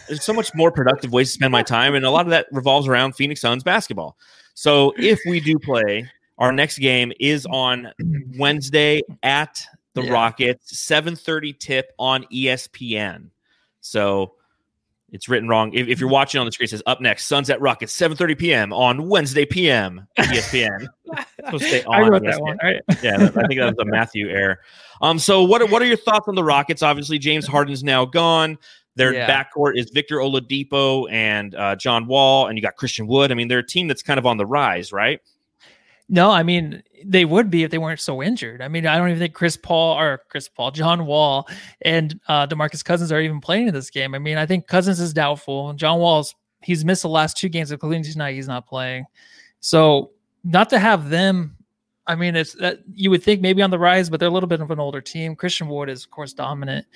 there's so much more productive ways to spend my time, and a lot of that revolves around Phoenix Suns basketball. So if we do play, our next game is on Wednesday at the Yeah. Rockets, 7:30 tip on ESPN. So it's written wrong. If, if you're watching on the screen, it says up next, Suns at Rockets, 7:30 p.m. on Wednesday p.m. ESPN. So stay I wrote ESPN. that one. Right? yeah, that- I think that was a Matthew error. Um, so what are, what are your thoughts on the Rockets? Obviously, James Harden's now gone. Their Yeah. backcourt is Victor Oladipo and uh, John Wall, and you got Christian Wood. I mean, they're a team that's kind of on the rise, right? No, I mean they would be if they weren't so injured. I mean, I don't even think Chris Paul or Chris Paul, John Wall, and uh, Demarcus Cousins are even playing in this game. I mean, I think Cousins is doubtful. John Wall's he's missed the last two games, including tonight. He's not playing. So not to have them I mean, it's that you would think maybe on the rise, but they're a little bit of an older team. Christian Wood is, of course, dominant.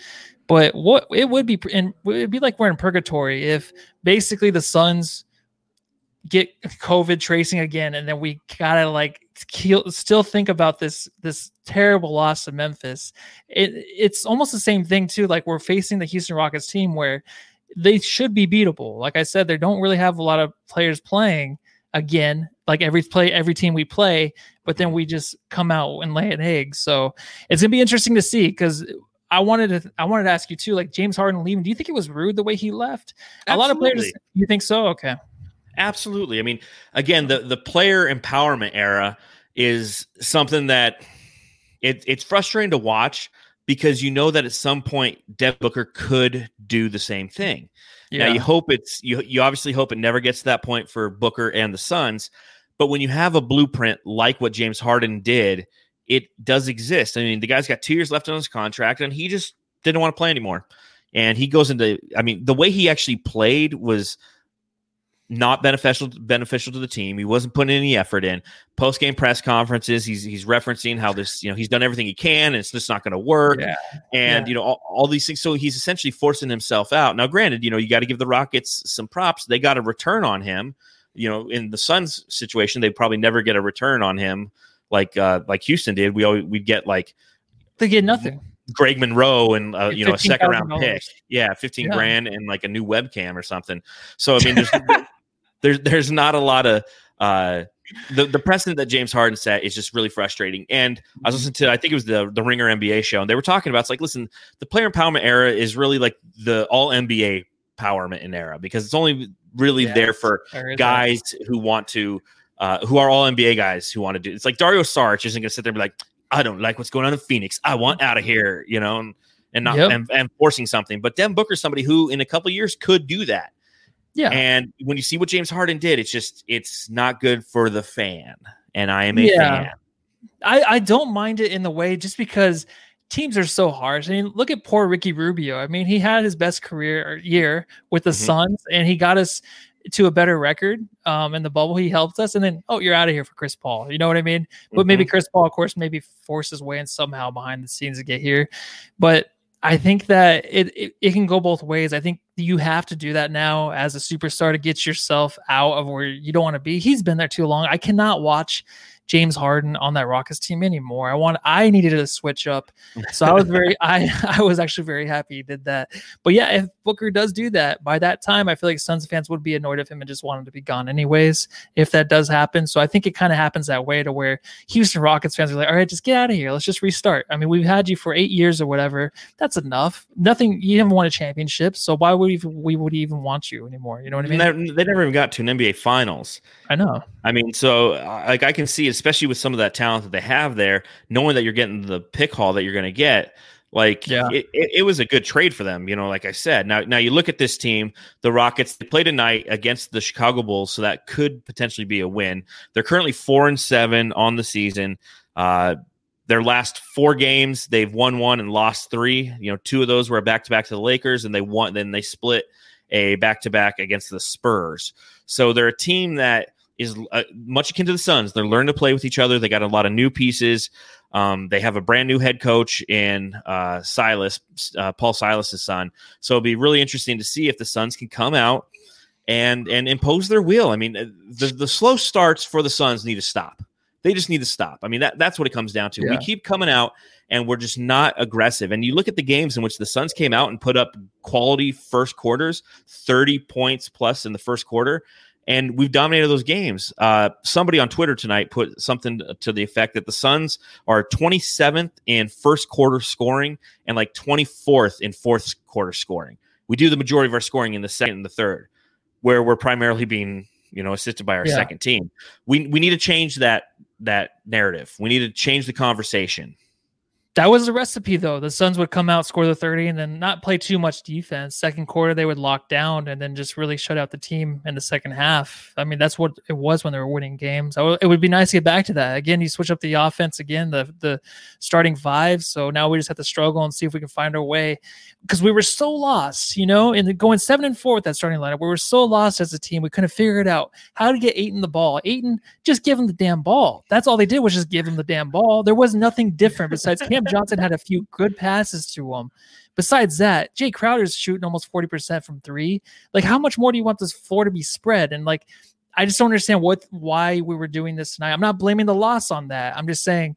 But what it would be, and it'd be like we're in purgatory if basically the Suns get COVID tracing again, and then we gotta like still think about this this terrible loss to Memphis. It it's almost the same thing too. Like we're facing the Houston Rockets team where they should be beatable. Like I said, they don't really have a lot of players playing again. Like every play, every team we play, but then we just come out and lay an egg. So it's gonna be interesting to see because I wanted to I wanted to ask you too, like James Harden leaving. Do you think it was rude the way he left? Absolutely. A lot of players. You think so? Okay. Absolutely. I mean, again, the the player empowerment era is something that it, it's frustrating to watch because you know that at some point Dev Booker could do the same thing. Yeah. Now you hope it's you you obviously hope it never gets to that point for Booker and the Suns, but when you have a blueprint like what James Harden did, it does exist. I mean, the guy's got 2 years left on his contract and he just didn't want to play anymore. And he goes into I mean, the way he actually played was not beneficial beneficial to the team. He wasn't putting any effort in. Post game press conferences, he's he's referencing how this, you know, he's done everything he can and it's just not going to work. Yeah. And yeah. you know, all, all, these things. So he's essentially forcing himself out. Now, granted, you know, you got to give the Rockets some props. They got a return on him. You know, in the Suns situation, they probably never get a return on him like uh like Houston did. We always we'd get like they get nothing. Greg Monroe and uh, you know a second round pick, yeah, fifteen yeah. grand and like a new webcam or something. So I mean, there's [LAUGHS] there's there's not a lot of uh, the the precedent that James Harden set is just really frustrating. And I was listening to I think it was the the Ringer NBA show, and they were talking about it's like, listen, the player empowerment era is really like the all NBA empowerment in era because it's only really yes, there for guys that. who want to uh, who are all NBA guys who want to do. It's like Dario Saric isn't going to sit there and be like, I don't like what's going on in Phoenix. I want out of here, you know, and, and not yep. and, and, forcing something. But Devin Booker's somebody who in a couple years could do that. Yeah. And when you see what James Harden did, it's just it's not good for the fan. And I am a yeah. fan. I, I don't mind it in the way just because teams are so harsh. I mean, look at poor Ricky Rubio. I mean, he had his best career year with the mm-hmm. Suns and he got us to a better record um, in the bubble. He helped us, and then oh, you're out of here for Chris Paul. You know what I mean? But mm-hmm. maybe Chris Paul, of course, maybe force his way in somehow behind the scenes to get here. But I think that it, it, it can go both ways. I think you have to do that now as a superstar to get yourself out of where you don't want to be. He's been there too long. I cannot watch James Harden on that Rockets team anymore. I want I needed to switch up. So I was [LAUGHS] very I [LAUGHS] I was actually very happy he did that. But yeah, if Booker does do that, by that time I feel like Suns fans would be annoyed of him and just want him to be gone anyways, if that does happen. So I think it kind of happens that way to where Houston Rockets fans are like, all right, just get out of here. Let's just restart. I mean, we've had you for eight years or whatever. That's enough. Nothing you haven't won a championship. So why would we, we would even want you anymore? You know what I mean? They, never even got to an NBA finals. I know. I mean, so like I can see, especially with some of that talent that they have there, knowing that you're getting the pick haul that you're going to get, like yeah. it, it, it, was a good trade for them. You know, like I said. Now, now you look at this team, the Rockets. They played tonight against the Chicago Bulls, so that could potentially be a win. They're currently four and seven on the season. Uh, their last four games, they've won one and lost three. You know, two of those were back to back to the Lakers, and they won. Then they split a back to back against the Spurs. So they're a team that is uh, much akin to the Suns. They're learning to play with each other. They got a lot of new pieces. Um, they have a brand new head coach in uh, Silas, uh, Paul Silas's son. So it'll be really interesting to see if the Suns can come out and and impose their will. I mean, uh, the the slow starts for the Suns need to stop. They just need to stop. I mean, that that's what it comes down to. Yeah. We keep coming out and we're just not aggressive. And you look at the games in which the Suns came out and put up quality first quarters, 30 points plus in the first quarter and we've dominated those games. Uh, somebody on Twitter tonight put something to the effect that the Suns are 27th in first quarter scoring and like 24th in fourth quarter scoring. We do the majority of our scoring in the second and the third, where we're primarily being you know assisted by our yeah. second team. We we need to change that that narrative. We need to change the conversation. That was the recipe though. The Suns would come out, score the 30, and then not play too much defense. Second quarter, they would lock down and then just really shut out the team in the second half. I mean, that's what it was when they were winning games. It would be nice to get back to that. Again, you switch up the offense again, the the starting five. So now we just have to struggle and see if we can find our way. Because we were so lost, you know, in going seven and four with that starting lineup. We were so lost as a team. We couldn't figure it out. How to get Ayton the ball. Ayton, just give him the damn ball. That's all they did was just give him the damn ball. There was nothing different besides Cam Johnson had a few good passes to him. Besides that, Jae Crowder's shooting almost 40% from three. Like, how much more do you want this floor to be spread? And like, I just don't understand what why we were doing this tonight. I'm not blaming the loss on that. I'm just saying,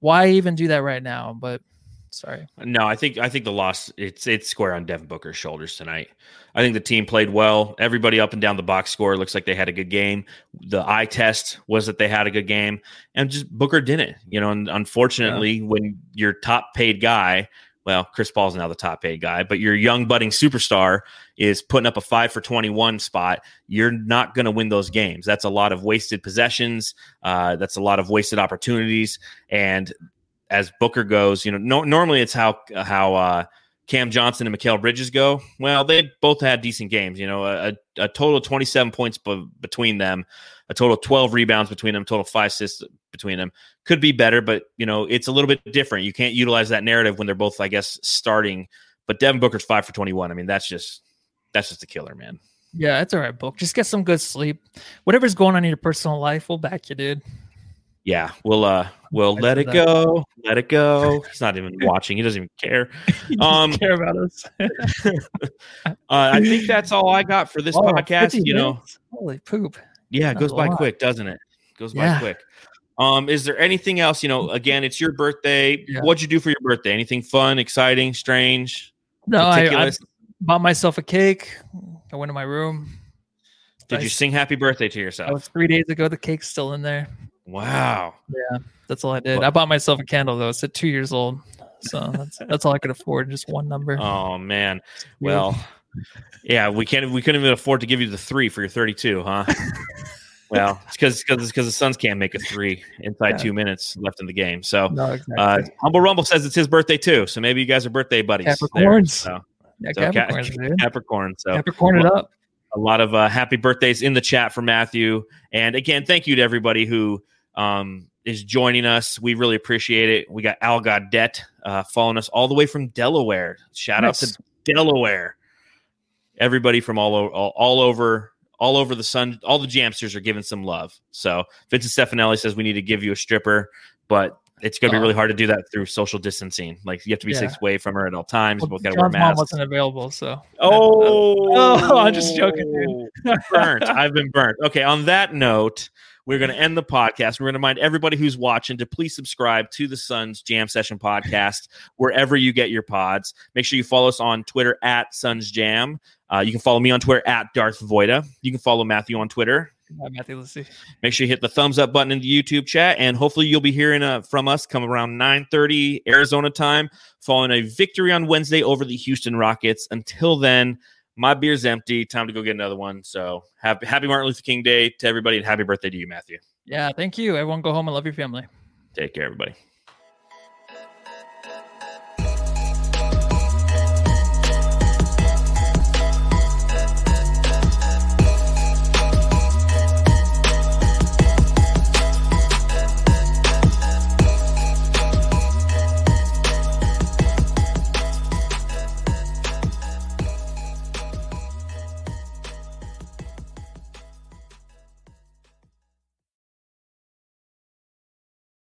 why even do that right now? But sorry. No, I think I think the loss it's it's square on Devin Booker's shoulders tonight. I think the team played well. Everybody up and down the box score looks like they had a good game. The eye test was that they had a good game, and just Booker didn't. You know, and unfortunately, yeah. when your top paid guy, well, Chris Paul's now the top paid guy, but your young budding superstar is putting up a five for twenty one spot. You're not going to win those games. That's a lot of wasted possessions. Uh, that's a lot of wasted opportunities, and as Booker goes, you know, no, normally it's how how uh, Cam Johnson and Mikal Bridges go, well, they both had decent games. You know, a, a total of 27 points b- between them, a total of 12 rebounds between them, total five assists between them. Could be better, but, you know, it's a little bit different. You can't utilize that narrative when they're both, I guess, starting. But Devin Booker's five for 21. I mean, that's just, that's just a killer, man. Yeah, that's all right, Book. Just get some good sleep. Whatever's going on in your personal life, we'll back you, dude yeah, we'll uh we'll let it go. Let it go. He's not even watching. He doesn't even care. [LAUGHS] Um care about us. [LAUGHS] [LAUGHS] uh, I think that's all I got for this oh, podcast. You know, holy poop. Yeah, it goes by lot. quick, doesn't it? it goes yeah. by quick. Um, is there anything else? You know, again, it's your birthday. Yeah. What'd you do for your birthday? Anything fun, exciting, strange? No, I, I, bought myself a cake. I went to my room. Did I, you sing happy birthday to yourself? That was three days ago. The cake's still in there. Wow. Yeah, that's all I did. I bought myself a candle though. It's at two years old, so that's [LAUGHS] that's all I could afford. Just one number. Oh man. Well, yeah, we can't. We couldn't even afford to give you the three for your thirty-two, huh? [LAUGHS] well, it's because because because the Suns can't make a three inside yeah. two minutes left in the game. So, no, exactly. uh, Humble Rumble says it's his birthday too. So maybe you guys are birthday buddies. Capricorns. so. Yeah, so Capricorn, Capricorn. So Capricorn it up. A lot of uh, happy birthdays in the chat for Matthew. And again, thank you to everybody who um, is joining us. We really appreciate it. We got Al Gaudet uh, following us all the way from Delaware. Shout nice. out to Delaware. Everybody from all over, all, all, over, all over the sun. All the Jamsters are giving some love. So Vincent Stefanelli says we need to give you a stripper, but it's going to be really hard to do that through social distancing. Like you have to be yeah. six away from her at all times. Well, both got to wear masks. mom wasn't available, so. Oh, [LAUGHS] oh, I'm just joking, dude. [LAUGHS] burnt. I've been burnt. Okay. On that note, we're going to end the podcast. We're going to remind everybody who's watching to please subscribe to the Suns Jam Session podcast wherever you get your pods. Make sure you follow us on Twitter at Suns Jam. Uh, you can follow me on Twitter at Darth Voida. You can follow Matthew on Twitter. Matthew. Let's see. Make sure you hit the thumbs up button in the YouTube chat, and hopefully you'll be hearing uh, from us come around 9:30 Arizona time, following a victory on Wednesday over the Houston Rockets. Until then, my beer's empty. Time to go get another one. So happy, happy Martin Luther King Day to everybody and happy birthday to you, Matthew. Yeah, thank you. Everyone go home and love your family. Take care, everybody.